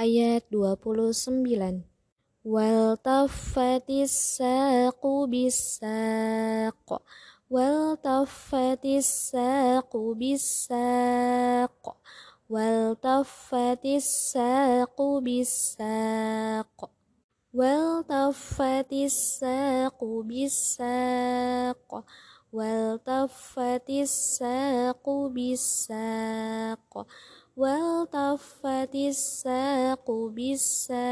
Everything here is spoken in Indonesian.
ayat 29 wal taffatis saqu bisaq wal taffatis saqu bisaq wal taffatis saqu bisaq wal taffatis saqu bisaq wal taffatis saqu bisaq wal taffatis saqu bisaq